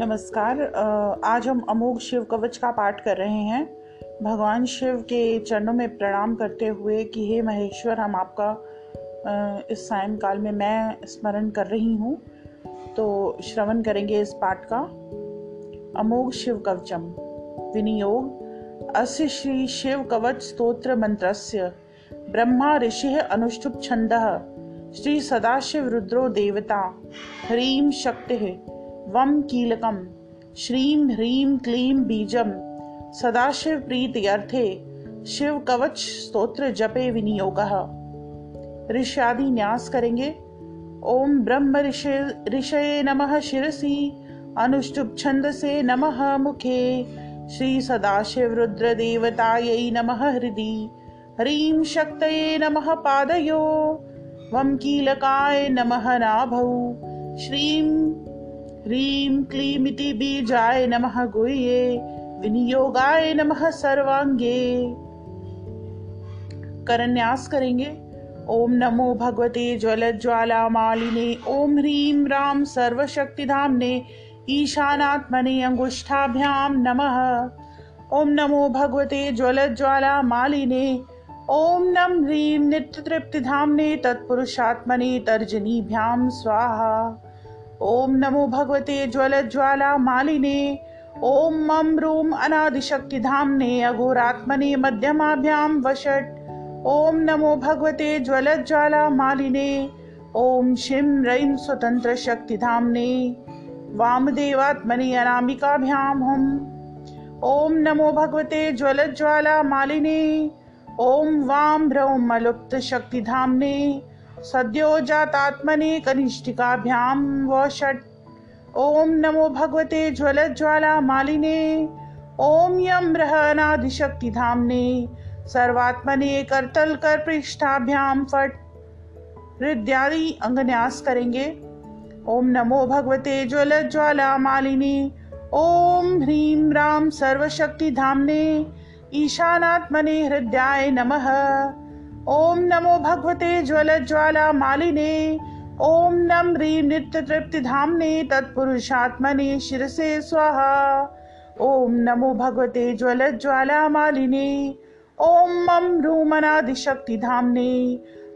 नमस्कार आज हम अमोघ शिव कवच का पाठ कर रहे हैं। भगवान शिव के चरणों में प्रणाम करते हुए कि हे महेश्वर, हम आपका इस सायंकाल में मैं स्मरण कर रही हूँ। तो श्रवण करेंगे इस पाठ का। अमोघ शिव कवचम, विनियोग। अस्य श्री शिव कवच स्तोत्र मंत्रस्य, ब्रह्मा ऋषि अनुष्ठुप छंद श्री सदाशिव रुद्रो देवता, ह्रीं शक्ति। वम कीलकम श्रीं ह्रीं क्लीं बीजम सदाशिव प्रीत्यर्थे शिव कवच स्तोत्र जपे विनियोग। ऋषादि न्यास करेंगे। ओम ब्रह्म ऋषये नमः शिरसी। अनुष्टुप छंद से नमः मुखे। श्री सदाशिव रुद्र देवतायै नमः हृदि। ह्रीं शक्तये नमः पादयो। वम कीलकाय नमः नाभौ। श्रीं ह्रीं क्लीमिति बीजाय नमः गुह्ये, विनियोगाय नमः सर्वांगे। करन्यास करेंगे। ओम नमो भगवते ज्वल ज्वाला मालिने ओम ह्रीं राम सर्वशक्ति धामने ईशानात्मने अंगुष्ठाभ्याम नमः। ओम नमो भगवते ज्वल ज्वाला मालिने ओम नम ह्रीं नित्य तृप्ति धामने तत्पुरुषात्मने तर्जनीभ्याम स्वाहा। ओम नमो भगवते ज्वल ज्वाला मालिने, ओम मम रूम अनादिशक्ति धामने अघोरात्मने मध्यमाभ्याम वषट। ओम नमो भगवते ज्वल ज्वाला मालिने, ओम शिम रईम स्वतंत्र शक्ति धामने वामदेवात्मने अनामिकाभ्याम हम। ओम नमो भगवते ज्वल ज्वाला मालिने, ओम वाम ब्रह्म लुप्त शक्ति धामने सद्यो जातात्मने कनिष्ठिकाभ्यां व षट् ॐ नमो भगवते ज्वलज्वाला मालिने ॐ यं बृहनादिशक्तिधाम्ने। सर्वात्मने करतल कर पृष्ठाभ्याम फट। हृदयादि अंगन्यास करेंगे। ओम नमो भगवते ज्वल ज्वाला मालिनी ओम ह्रीं राम सर्वशक्ति धामने ईशानात्मने हृदयाय नमः। ओम नमो भगवते ज्वल ज्वाला मालिने ओम नम ह्रीं नित्य तृप्ति धामने तत्पुरुषात्मने शिरसे स्वाहा। ओम नमो भगवते ज्वल ज्वाला मालिने ओम मम रूमनादिशक्ति धामने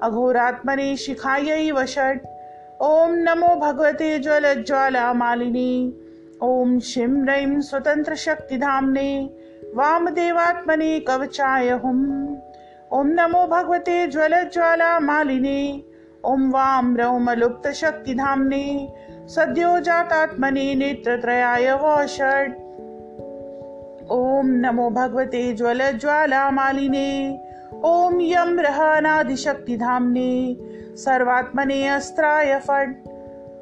अघोरात्मने शिखायै वषट् ओम नमो भगवते ज्वल ज्वाला मालिने ओम शिम रैं स्वतंत्र शक्ति धामने वामदेवात्मने कवचाय हुम। ओम नमो भगवते ज्वल ज्वाला मालिने ओम वाम रौम लुप्त शक्ति धामने सद्यो जातात्मने नेत्रत्रयाय वषट् ओम नमो भगवते ज्वल ज्वाला मालिने ओम यम रहनादिशक्ति धामने सर्वात्मने अस्त्राय फट।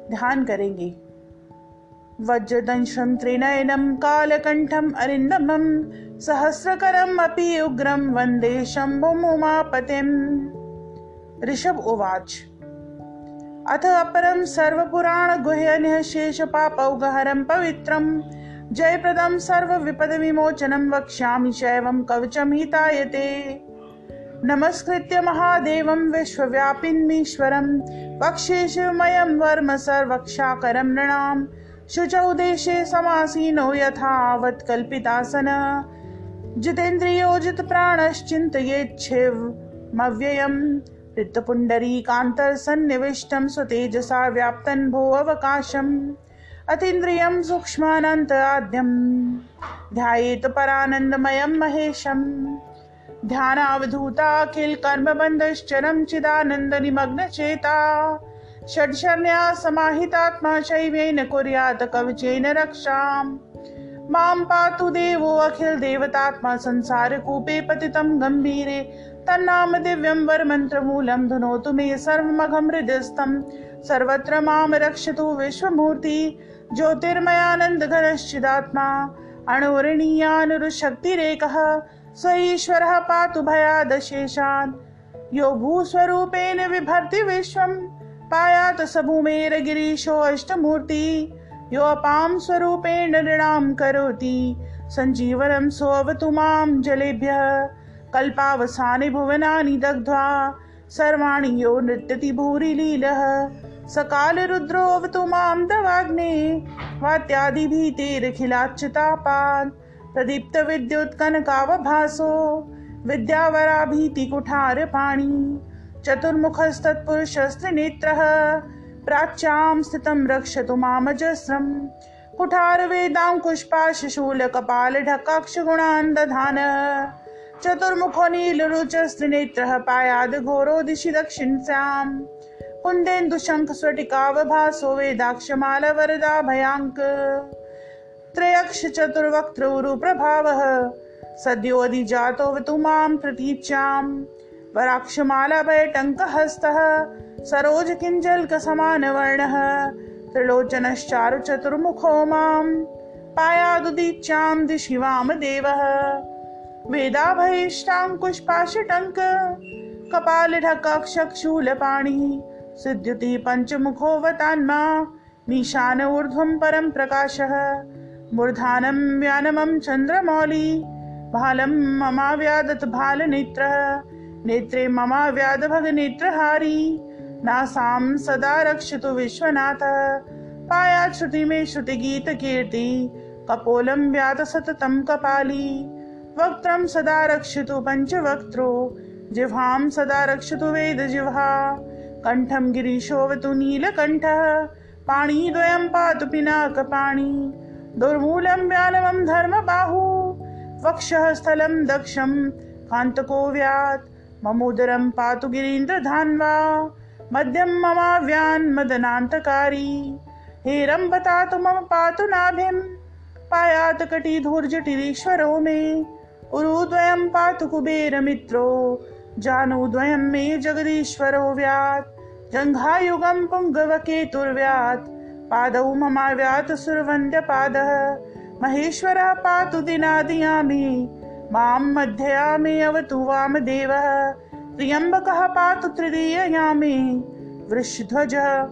ध्यान करेंगे। वज्रदंशं कालकण्ठम् अरिन्दमं सहस्रकरम् अपि उग्रं वंदे शम्भुमुमापतिम् ऋषभ उवाच। अथ अपरं सर्वपुराणगुह्यनिः शेषपापौगहरं पवित्रं जयप्रदं सर्वविपदविमोचनं वक्ष्यामि शैवं कवचं हितायते नमस्कृत्य महादेवं विश्वव्यापिन्मीश्वरं, वक्षे शिवमयं वर्म सर्वक्षाकरं नृणाम् शुचौ देशे समासीनो यथावत् कल्पितासन। जितेन्द्रियो जितप्राणश्चिन्तयेच्छिवमव्ययम् रिक्तपुण्डरीकान्तर्सन्निविष्टं स्वतेजसा व्याप्तन् भो अवकाशम् अतीन्द्रियं सूक्ष्मानन्तराद्यम् ध्यायेत परानन्दमयं महेशम् ध्यानावधूताखिलकर्मबन्धश्चरं चिदानन्दनिमग्नचेता। षड्शर्ण्या समाहितात्मा शैवेन कुर्यात् कवचेन रक्षाम्। माँ पातु देवो अखिल देवतात्मा पतितं गम्भीरे। तन्नाम दिव्यं वरमन्त्रमूलं धुनोतु मे सर्वमघं हृदयस्थं। सर्वत्र माँ रक्षतु विश्वमूर्ति अणुरणीयानुरुशक्तिरेकः स पातु भयादशेषान्। यो भूस्वरूपेण बिभर्ति विश्वम्। पायात गिरीशो अष्टमूर्ति। यो अपां स्वरूपेण नृणां करोति। सञ्जीवनं सोऽवतु माँ जलेभ्यः। कल्पावसाने भुवनानि दग्ध्वा सर्वाणि यो नृत्यति भूरिलीलः सकाल रुद्रोऽवतु माँ दवाग्ने। वात्यादिभीतिरखिलाच्युतापान् प्रदीप्तविद्युत्कनकावभासो विद्यावराभीतिकुठारपाणि चतुर्मुखस्तत्पुरुषस्त्रिनेत्रः प्राच्यां स्थितं रक्षतु मामजस्रं। कुठारवेदां कुष्पाशूलकपालढकाक्ष चतुर्मुखो नीलरुचस्त्रिनेत्रः पायादघोरो दिशि दक्षिणस्यां। पुन्देन्दुशङ्ख वेदाक्षमालवरदाभयाङ्क। त्रयक्षचतुर्वक्त्रौरुप्रभावः मालवरदा भयाङ्क त्रयक्ष चतुर्वक्तृरुप्रभावः मां प्रतीचाम् वराक्षमालाभयटङ्कहस्तः सरोजकिञ्जल्कसमानवर्णः त्रिलोचनश्चारुचतुर्मुखो मां पायादुदीच्यां दिशि वामदेवः वेदाभयिष्टाङ्कुष्पाशटङ्क कपालढकक्षक्षूलपाणिः। सिद्ध्यति पञ्चमुखोऽवतान्मा। मीशान ऊर्ध्वं परं प्रकाशः। मूर्धानं व्यानमं चन्द्रमौली। भालं ममाव्यादत भालनेत्रः नेत्रे ममाव्यादभगनेत्रहारी नासां सदा रक्षतु विश्वनाथः। पाया श्रुति मे श्रुतिगीतकीर्ति कपोलं व्यात सततं कपाली। वक्त्रं सदा रक्षतु पञ्चवक्त्रो। जिह्वां सदा रक्षतु वेदजिह्वा कण्ठं गिरीशोऽवतु नीलकण्ठः। पाणिद्वयं पातु पिनाकपाणि। दुर्मूलं व्यालमं धर्मबाहु। वक्षः स्थलं दक्षं कान्तको व्यात्। ममोदरं पातु गिरीन्द्रधान्वा, मद्यं ममाव्यान् मदनान्तकारी। हेरम्बतातु मम पातु नाभिं, पायात् कटिधूर्जटिरीश्वरो मे। उरुद्वयं पातु कुबेरमित्रो, जानुद्वयं मे जगदीश्वरो व्यात्। जङ्घायुगं पुङ्गवकेतुर्व्यात्, पादौ ममाव्यात् सुरवन्द्यपादः महेश्वरः पातु दिनादियामि मां मध्ययामि अवतु वामदेवः। त्र्यम्बकः पातु तृतीययामि वृषध्वजः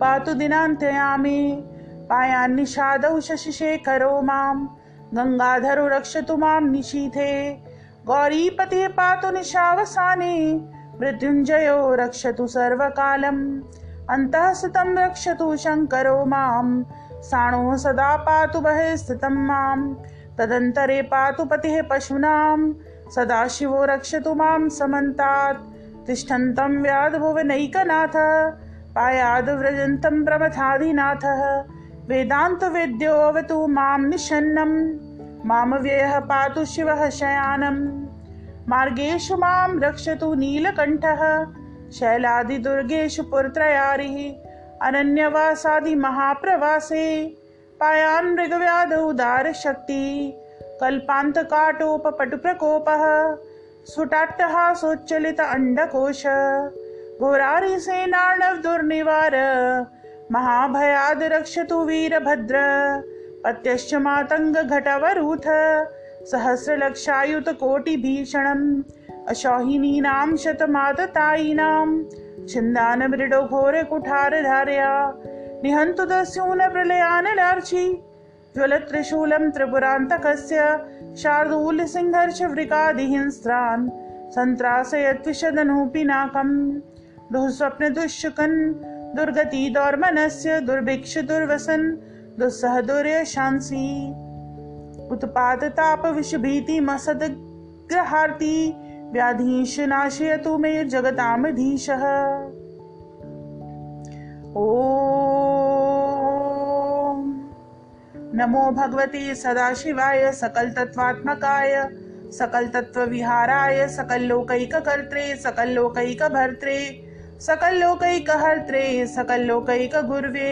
पातु दिनान्त्ययामि पायान्निषादौ शशिशेखरो मां गङ्गाधरो रक्षतु मां निशीथे। गौरीपतिः पातु निशावसाने। मृत्युञ्जयो रक्षतु सर्वकालम्। अन्तः स्थितं रक्षतु शङ्करो मां साणो सदा पातु बहिः स्थितं मां तदन्तरे पातु पतिः पशूनां सदाशिवो रक्षतु मां समन्तात्। तिष्ठन्तं व्याधभुवनैकनाथः पायाद्व्रजन्तं प्रमथाधिनाथः वेदान्तवेद्योऽवतु मां निषन्नं मामव्ययः पातु शिवः शयानम्। मार्गेषु मां रक्षतु नीलकण्ठः शैलादिदुर्गेषु पुरत्रयारिः अनन्यवासादिमहाप्रवासे पायान् मृगव्याधौ उदारशक्ति कल्पान्तकाटोपपटुप्रकोपः स्फुटाट्टहासोच्चलित अण्डकोश। घोरारिसेनार्णवदुर्निवार महाभयाद् रक्षतु वीरभद्र। पत्यश्च मातङ्गघटवरूथ सहस्रलक्षायुतकोटिभीषणम् अशौहिनीनां शतमाततायिनां छिन्दानमृडोघोरकुठारधारया निहन्तु दस्यूनप्रलयानलार्चि ज्वलत्रिशूलं त्रिपुरान्तकस्य शार्दूलसिंहर्षवृकादिहिंस्रान् सन्त्रासयत्विषदनुपिनाकम् दुःस्वप्नदुःशुकन् दुर्गतिदौर्मनस्य दुर्भिक्ष दुर्वसन दुस्सह दुर्यशांसि उत्पाततापविषभीतिमसद्ग्रहार्ति व्याधीश नाशयतु मे जगतामधीशः ॐ नमो भगवती सदाशिवाय, सकलतत्त्वात्मकाय, सकलतत्त्वविहाराय, सकल्लोकैककर्त्रे, सकल्लोकैकभर्त्रे, सकल्लोकैकहर्त्रे, सकल्लोकैकगुर्वे,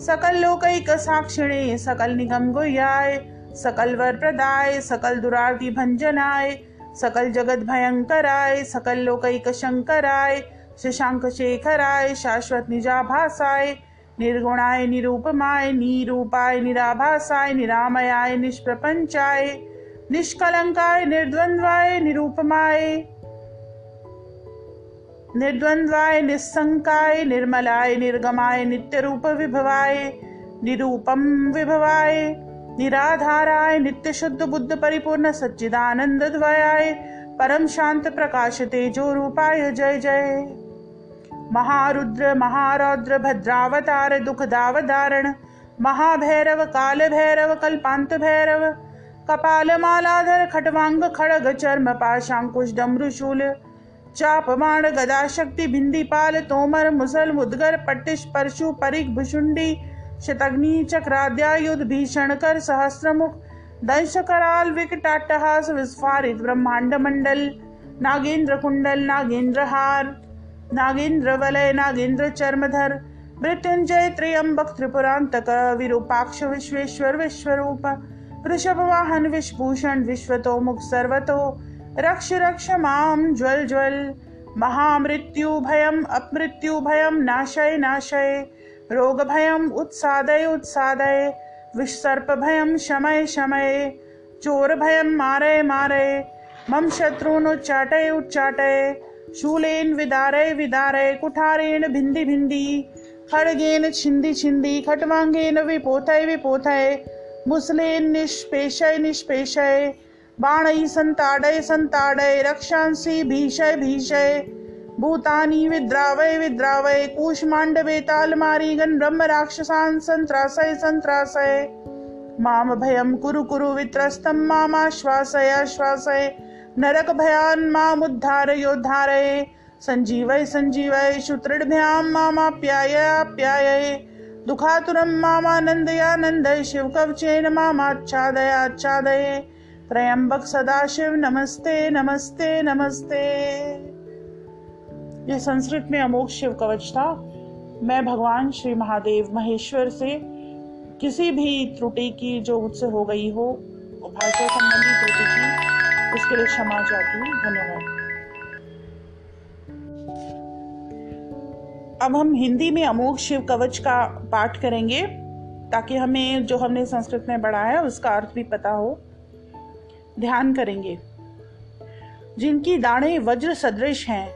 सकल्लोकैकसाक्षिणे सकलनिगम गुह्याय सकल वर प्रदाय सकल दुरार्ति भंजनाय सकल जगत भयंकराय सकल लोकैक शंकराय शशांक शेखराय, शाश्वत निजाभासाय, निर्गुणाय, निरूपमाय, निरूपाय, निराभासाय, निरामयाय, निष्प्रपंचाय, निष्कलंकाय, निर्द्वंद्वाय, निरूपमाय, निर्द्वंद्वाय निस्संकाय निर्मलाय, निर्गमाय नित्यरूप विभवाय निरूपम विभवाय निराधाराय नित्य शुद्ध बुद्ध परिपूर्ण सच्चिदानंद द्वयाय परम शांत प्रकाश तेजो रूपाय जय जय। महारुद्र, महारौद्र, भद्रावतार दुख दावधारण महाभैरव काल भैरव कल्पांत भैरव कपाल मालाधर खटवांग, खड़ग, चर्म, पाशांकुश, डमरुशूल चापमाण गदा शक्ति भिंदी पाल तोमर, मुसल, मुदगर, पट्टिश, परशु परिक भुषुंडी शतग्नि चक्राद्यायुध भीषण कर, सहस्रमुख दंश कराल विकटाटहास विस्फारित ब्रह्मांड मंडल, नागेंद्र कुंडल, नागेंद्र हार नागेंद्र वलय नागेंद्र चर्मधर मृत्युंजय त्रियंबक त्रिपुरांतक, विरूपाक्ष विश्वेश्वर विश्वरूप वृषभ वाहन विश्वभूषण विश्वतो मुख सर्वतो, रक्ष रक्ष माम ज्वल ज्वल महामृत्यु भयम अपमृत्यु भयम नाशय नाशय रोग भयम उत्सादय उत्सादय विसर्प भयम शमय शमय चोर भयम मारे मारे मम शत्रुन उच्चाटय उच्चाटय शूलेन विदारय विदारय, कुठारेण भिंदी भिंदी, खड़गेन छिंदी छिंदी, खटवांगेन विपोथय विपोथय मुसलेन निष्पेशय निष्पेशय बाणै संताडय संताडय, रक्षांसी भीषय भीषय, भूतानी विद्रावय विद्रावय कूष्मांडवे तालमारीगन ब्रह्म राक्षसान संत्रासय संत्रासय माम भयम कुरु कुरु वित्रस्तम मामाश्वासय आश्वासय नरक भयान माम उद्धारयोद्धारय संजीवय संजीवय शुतृभ्याम मामाप्याय दुखातुरम मामानंदयानंदय शिव कवचेन मामाच्छादय आच्छादय त्रयंबक सदाशिव, नमस्ते नमस्ते नमस्ते। यह संस्कृत में अमोघ शिव कवच था। मैं भगवान श्री महादेव महेश्वर से किसी भी त्रुटि की जो मुझसे हो गई हो, भाषा संबंधी त्रुटि की उसके लिए क्षमा चाहती हूँ। धन्यवाद। अब हम हिंदी में अमोघ शिव कवच का पाठ करेंगे, ताकि हमें जो हमने संस्कृत में पढ़ा है, उसका अर्थ भी पता हो। ध्यान करेंगे। जिनकी दाढ़ें वज्र सदृश हैं,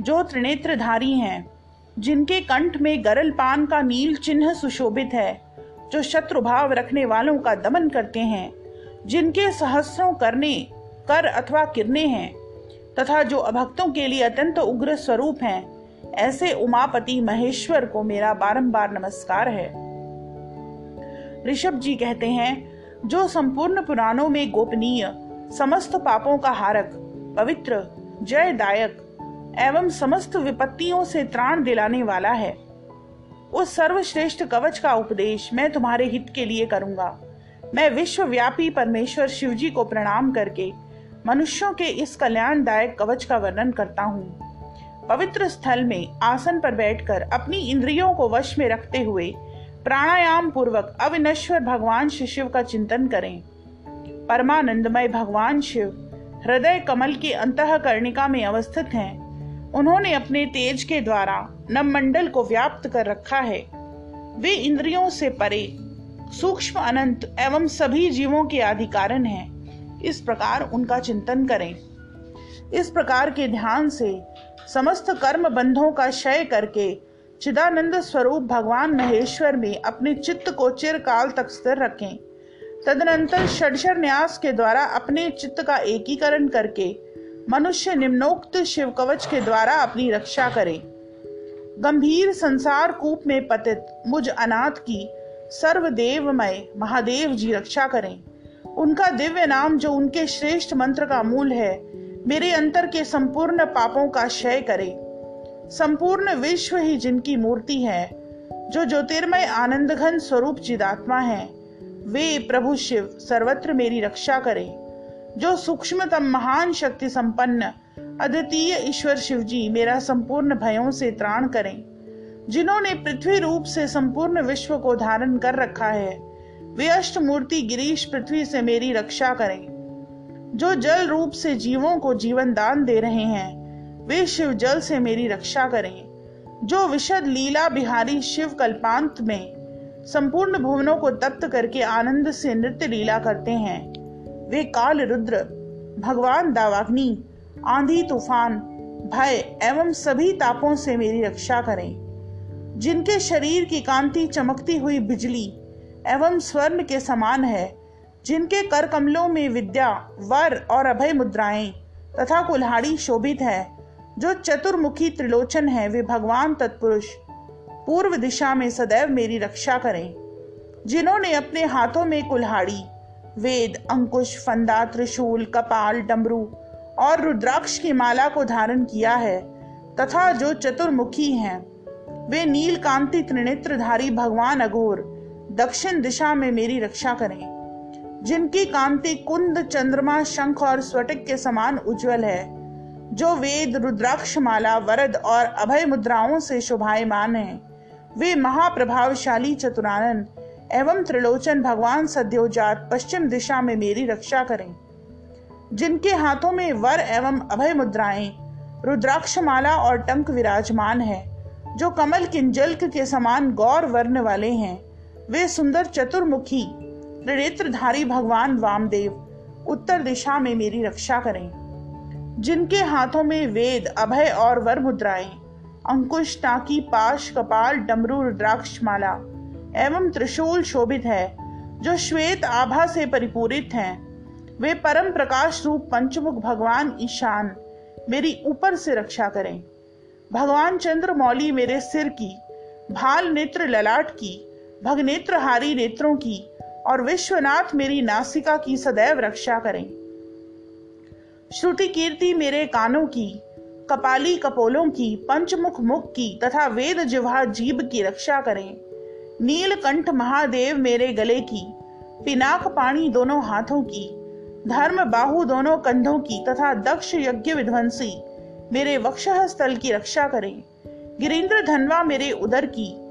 जो त्रिनेत्रधारी हैं, जिनके कंठ में गरल पान का नील चिन्ह सुशोभित है, जो शत्रु भाव रखने वालों का दमन करते हैं, जिनके सहस्रों करने कर अथवा किरने हैं, तथा जो अभक्तों के लिए अत्यंत उग्र स्वरूप हैं, ऐसे उमापति महेश्वर को मेरा बारंबार नमस्कार है। ऋषभ जी कहते हैं, जो संपूर्ण पुराणों में गोपनीय, समस्त पापों का हारक, पवित्र, जयदायक, एवं समस्त विपत्तियों से त्राण दिलाने वाला है, उस सर्वश्रेष्ठ कवच का उपदेश मैं तुम्हारे हित के लिए करूँगा। मैं विश्वव्यापी परमेश्वर शिव जी को प्रणाम करके मनुष्यों के इस कल्याणदायक कवच का वर्णन करता हूँ। पवित्र स्थल में आसन पर बैठकर अपनी इंद्रियों को वश में रखते हुए प्राणायाम पूर्वक अविनश्वर भगवान शिव का चिंतन करें। परमानंदमय भगवान शिव, हृदय कमल की अंतकर्णिका में अवस्थित हैं। उन्होंने अपने तेज के द्वारा नवमंडल को व्याप्त कर रखा है। वे इंद्रियों से परे, सूक्ष्म अनंत एवं सभी जीवों के अधिकारण हैं। इस प्रकार उनका चिंतन करें। इस प्रकार के ध्यान से समस्त कर्म बंधों का क्षय करके चिदानंद स्वरूप भगवान महेश्वर में अपने चित्त को चिरकाल तक स्थिर रखें। तदनंतर षडशर न्यास के द्वारा अपने चित्त का एकीकरण करके मनुष्य निम्नोक्त शिव कवच के द्वारा अपनी रक्षा करे। गंभीर संसार कूप में पतित मुझ अनाथ की सर्वदेवमय महादेव जी रक्षा करें। उनका दिव्य नाम जो उनके श्रेष्ठ मंत्र का मूल है, मेरे अंतर के संपूर्ण पापों का क्षय करे। संपूर्ण विश्व ही जिनकी मूर्ति है, जो ज्योतिर्मय आनंद घन स्वरूप चिदात्मा है, वे प्रभु शिव, सर्वत्र मेरी रक्षा करें। जो सूक्ष्मतम महान शक्ति संपन्न, अद्वितीय ईश्वर शिव जी मेरा संपूर्ण भयों से त्राण करें। जिन्होंने पृथ्वी रूप से संपूर्ण विश्व को धारण कर रखा है वे अष्टमूर्ति गिरीश पृथ्वी से मेरी रक्षा करें। जो जल रूप से जीवों को जीवन दान दे रहे हैं, वे शिव जल से मेरी रक्षा करें। जो विशद लीला बिहारी शिव कल्पांत में संपूर्ण भुवनों को तप्त करके आनंद से नृत्य लीला करते हैं, वे काल रुद्र, भगवान दावाग्नि, आंधी तूफ़ान, भय एवं सभी तापों से मेरी रक्षा करें। जिनके शरीर की कांति चमकती हुई बिजली एवं स्वर्ण के समान है, जिनके कर कमलों में विद्या, वर और अभय मुद्राएँ तथा कुल्हाड़ी शोभित है, जो चतुर्मुखी त्रिलोचन है, वे भगवान तत्पुरुष। पूर्व दिशा में सदैव मेरी रक्षा करें। जिन्होंने अपने हाथों में कुल्हाड़ी, वेद, अंकुश, फंदा, त्रिशूल, कपाल, डमरू और रुद्राक्ष की माला को धारण किया है, तथा जो चतुर्मुखी हैं, वे नील कांति त्रिनेत्रधारी भगवान अघोर दक्षिण दिशा में मेरी रक्षा करें। जिनकी कांति कुंद, चंद्रमा, शंख और स्वटिक के समान उज्जवल है, जो वेद रुद्राक्ष माला वरद और अभय मुद्राओं से शोभायमान है। वे महाप्रभावशाली चतुरानन एवं त्रिलोचन भगवान सद्योजात पश्चिम दिशा में मेरी रक्षा करें। जिनके हाथों में वर एवं अभय मुद्राएँ रुद्राक्ष माला और टंक विराजमान है, जो कमल किंजल्क के समान गौर वर्ण वाले हैं। वे सुंदर चतुर्मुखी, त्रिनेत्रधारी भगवान वामदेव, उत्तर दिशा में मेरी रक्षा करें। जिनके हाथों में वेद, अभय और वर मुद्राएँ अंकुश टाकी पाश, कपाल, डमरू रुद्राक्ष माला एवं त्रिशूल शोभित है, जो श्वेत आभा से परिपूरित हैं। वे परम प्रकाश रूप पंचमुख भगवान ईशान, मेरी ऊपर से रक्षा करें। भगवान चंद्र मौली मेरे सिर की, भाल नेत्र ललाट की भगनेत्रहारी नेत्रों की और विश्वनाथ मेरी नासिका की सदैव रक्षा करें। श्रुति कीर्ति मेरे कानों की, कपाली कपोलों की, पंचमुख मुख की तथा वेद जिहा जीव की रक्षा करें। नीलकंठ महादेव मेरे गले की, पिनाक पाणी दोनों हाथों की, धर्म बाहु दोनों कंधों की तथा दक्ष यज्ञ विध्वंसी मेरे वक्षः स्थल की रक्षा करें। गिरीन्द्र धनवा मेरे उदर की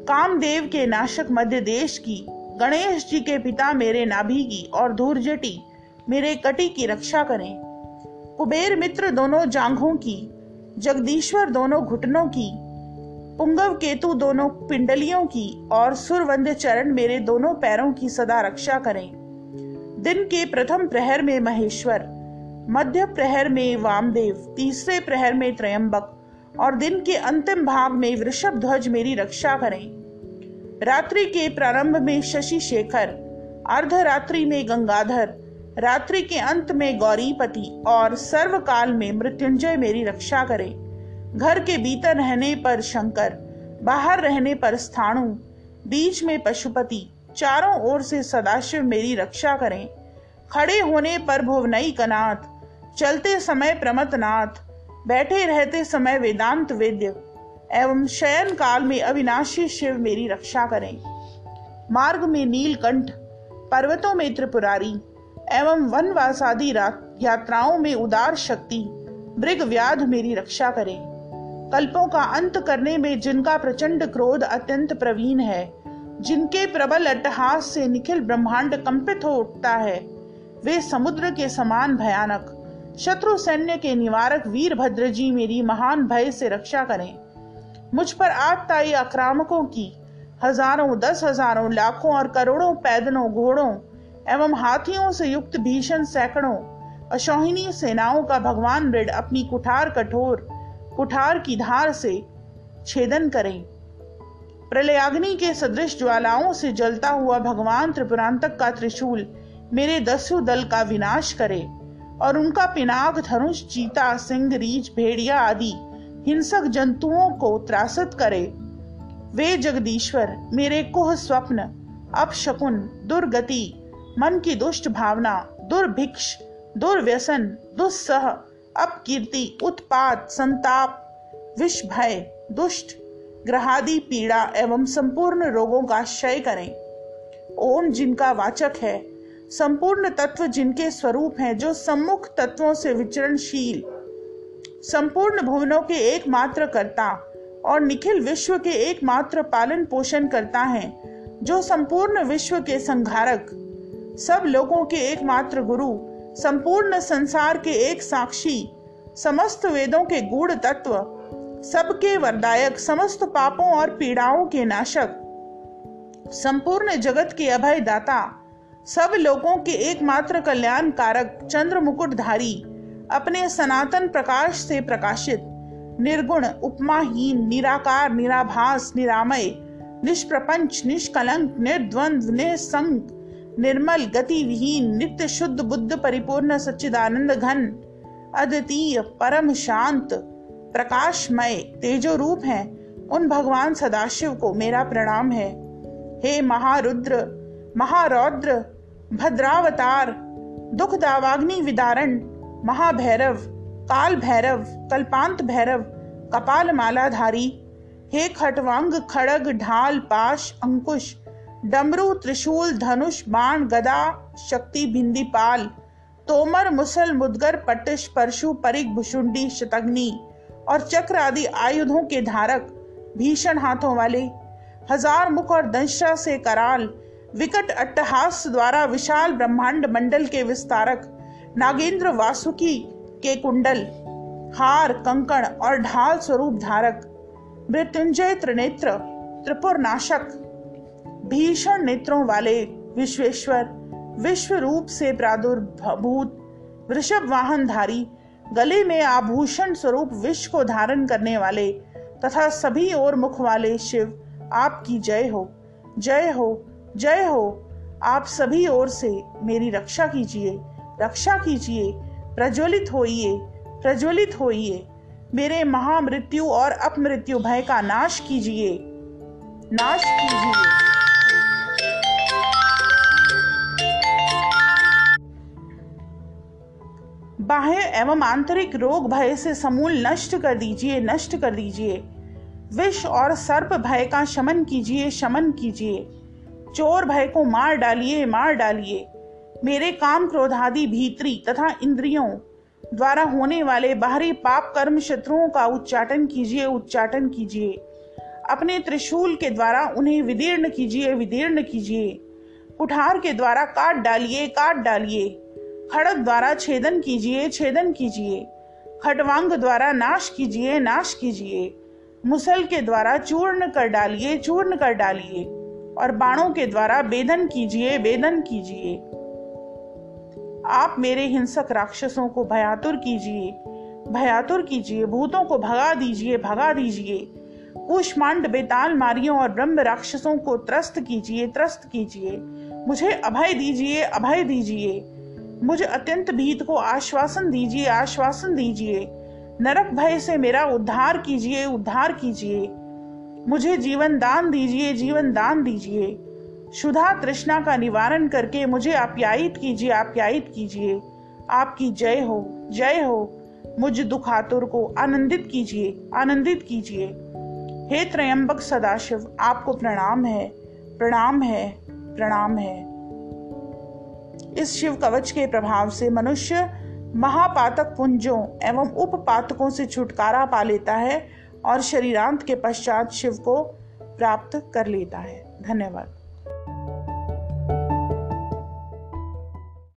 कामदेव के नाशक मध्य देश की, गणेश जी के पिता मेरे नाभि की और धूर्जटी मेरे कटी की रक्षा करें। कुबेर मित्र दोनों जांघों की, जगदीश्वर दोनों घुटनों की, पुंगव केतु दोनों पिंडलियों की और सुरवंद चरण मेरे दोनों पैरों की सदा रक्षा करें। दिन के प्रथम प्रहर में महेश्वर, मध्य प्रहर में वामदेव, तीसरे प्रहर में त्रयंबक और दिन के अंतिम भाग में वृषभ ध्वज मेरी रक्षा करें। रात्रि के प्रारंभ में शशि शेखर, अर्धरात्रि में गंगाधर, रात्रि के अंत में गौरीपति और सर्वकाल में मृत्युंजय मेरी रक्षा करे। घर के भीतर रहने पर शंकर, बाहर रहने पर स्थाणु, बीच में पशुपति, चारों ओर से सदाशिव मेरी रक्षा करें। खड़े होने पर भुवनई कनाथ, चलते समय प्रमतनाथ बैठे रहते समय वेदांत वेद्य एवं शयन काल में अविनाशी शिव मेरी रक्षा करें। मार्ग में नीलकंठ, पर्वतों में त्रिपुरारी एवं वनवासादि यात्राओं में उदार शक्ति, मृग व्याध मेरी रक्षा करे। कल्पों का अंत करने में जिनका प्रचंड क्रोध अत्यंत प्रवीण है, जिनके प्रबल अट्टहास से निखिल ब्रह्मांड कंपित हो उठता है, वे समुद्र के समान भयानक। शत्रु सैन्य के निवारक वीरभद्र जी मेरी महान भय से रक्षा करें। मुझ पर आतताई आक्रामकों की, हज़ारों, दस हज़ारों, लाखों और करोड़ों पैदलों, घोड़ों एवं हाथियों से युक्त भीषण सैकड़ों, अशोहिनी सेनाओं का भगवान मृड अपनी कुठार कठोर, कुठार की धार से छेदन करें। प्रलयाग्नि के सदृश ज्वालाओं से जलता हुआ भगवान त्रिपुरांतक का त्रिशूल मेरे दस्यु दल का विनाश करे। और उनका पिनाक धनुष, चीता, सिंह रीछ भेड़िया आदि हिंसक जंतुओं को त्रासित करे। वे जगदीश्वर, मेरे कुह स्वप्न, अपशकुन, दुर्गति, मन की दुष्ट भावना, दुर्भिक्ष, दुर्व्यसन, दुस्सह, अपकीर्ति, उत्पात, संताप विष भय दुष्ट, ग्रहादि पीड़ा एवं संपूर्ण रोगों का क्षय करें। ओम जिनका वाचक है संपूर्ण तत्व जिनके स्वरूप हैं, जो सम्मुख तत्वों से विचरणशील, संपूर्ण भुवनों के एकमात्र कर्ता और निखिल विश्व के एकमात्र पालन पोषण करता है, जो संपूर्ण विश्व के संघारक सब लोगों के एकमात्र गुरु, संपूर्ण संसार के एक साक्षी, समस्त वेदों के गूढ़ तत्व, सबके वरदायक, समस्त पापों और पीड़ाओं के नाशक, संपूर्ण जगत के अभय दाता सब लोगों के एकमात्र कल्याण कारक चंद्र मुकुटधारी अपने सनातन प्रकाश से प्रकाशित, निर्गुण, उपमाहीन, निराकार, निराभास, निरामय, निष्प्रपंच, निष्कलंक निर्द्वंद्व निसंग, निर्मल गति विहीन नित्य शुद्ध, बुद्ध, परिपूर्ण, सच्चिदानंद घन, अद्वितीय, परम शांत, प्रकाशमय तेजो रूप हैं। उन भगवान सदाशिव को मेरा प्रणाम है। हे महारुद्र महारौद्र, भद्रावतार दुख दावाग्नि विदारण, महाभैरव काल भैरव कल्पांत भैरव कपाल मालाधारी हे खटवांग खड़ग, ढाल, पाश, अंकुश, डमरू, त्रिशूल, धनुष, बाण, गदा, शक्ति, भिंदी, पाल, तोमर, मुसल, मुदगर पटिश परशु परिक भुषुंडी शतग्नि और चक्र आदि आयुधों के धारक, भीषण हाथों वाले, हज़ार मुख और दंशा से कराल विकट अट्टहास द्वारा विशाल ब्रह्मांड मंडल के विस्तारक नागेंद्र वासुकी के कुंडल, हार, कंकण और ढाल स्वरूप धारक, मृत्युंजय त्रिनेत्र त्रिपुर नाशक भीषण नेत्रों वाले विश्वेश्वर, विश्व रूप से प्रादुर्भूत वृषभ वाहन धारी गले में आभूषण स्वरूप विश्व को धारण करने वाले तथा सभी और मुख वाले शिव, आपकी जय हो जय हो। जय हो। आप सभी ओर से मेरी रक्षा कीजिए रक्षा कीजिए, प्रज्वलित होइए प्रज्वलित होइए। मेरे महामृत्यु और अपमृत्यु भय का नाश कीजिए। नाश कीजिए। बाह्य एवं आंतरिक रोग भय से समूल नष्ट कर दीजिए, नष्ट कर दीजिए। विष और सर्प भय का शमन कीजिए शमन कीजिए। चोर भय को मार डालिए मार डालिए। मेरे काम क्रोधादि भीतरी तथा इंद्रियों द्वारा होने वाले बाहरी पाप कर्म शत्रुओं का उच्चाटन कीजिए उच्चाटन कीजिए। अपने त्रिशूल के द्वारा उन्हें विदीर्ण कीजिए विदीर्ण कीजिए। कुठार के द्वारा काट डालिए काट डालिए। खड़क द्वारा छेदन कीजिए छेदन कीजिए। खटवांग द्वारा नाश कीजिए नाश कीजिए। मुसल के द्वारा चूर्ण कर डालिए, चूर्ण कर डालिए। और बाणों के द्वारा बेदन कीजिए बेदन कीजिए। आप मेरे हिंसक राक्षसों को भयातुर कीजिए भयातुर कीजिए, भूतों को भगा दीजिए भगा दीजिए। कुष्मांड, बेताल मारियों और ब्रह्म राक्षसों को त्रस्त कीजिए त्रस्त कीजिए। मुझे अभय दीजिए अभय दीजिए। मुझे अत्यंत भीत को आश्वासन दीजिए आश्वासन दीजिए। नरक भय से मेरा उद्धार कीजिए उद्धार कीजिए। मुझे जीवन दान दीजिए, जीवन दान दीजिए। शुद्धा तृष्णा का निवारण करके मुझे आप्यायित कीजिए आप्यायित कीजिए। आपकी जय हो जय हो। मुझ दुखातुर को आनंदित कीजिए आनंदित कीजिए। हे त्रयंबक सदाशिव, आपको प्रणाम है प्रणाम है प्रणाम है। इस शिव कवच के प्रभाव से मनुष्य महापातक पुंजों एवं उपपातकों से छुटकारा पा लेता है। और शरीरांत के पश्चात शिव को प्राप्त कर लेता है। धन्यवाद।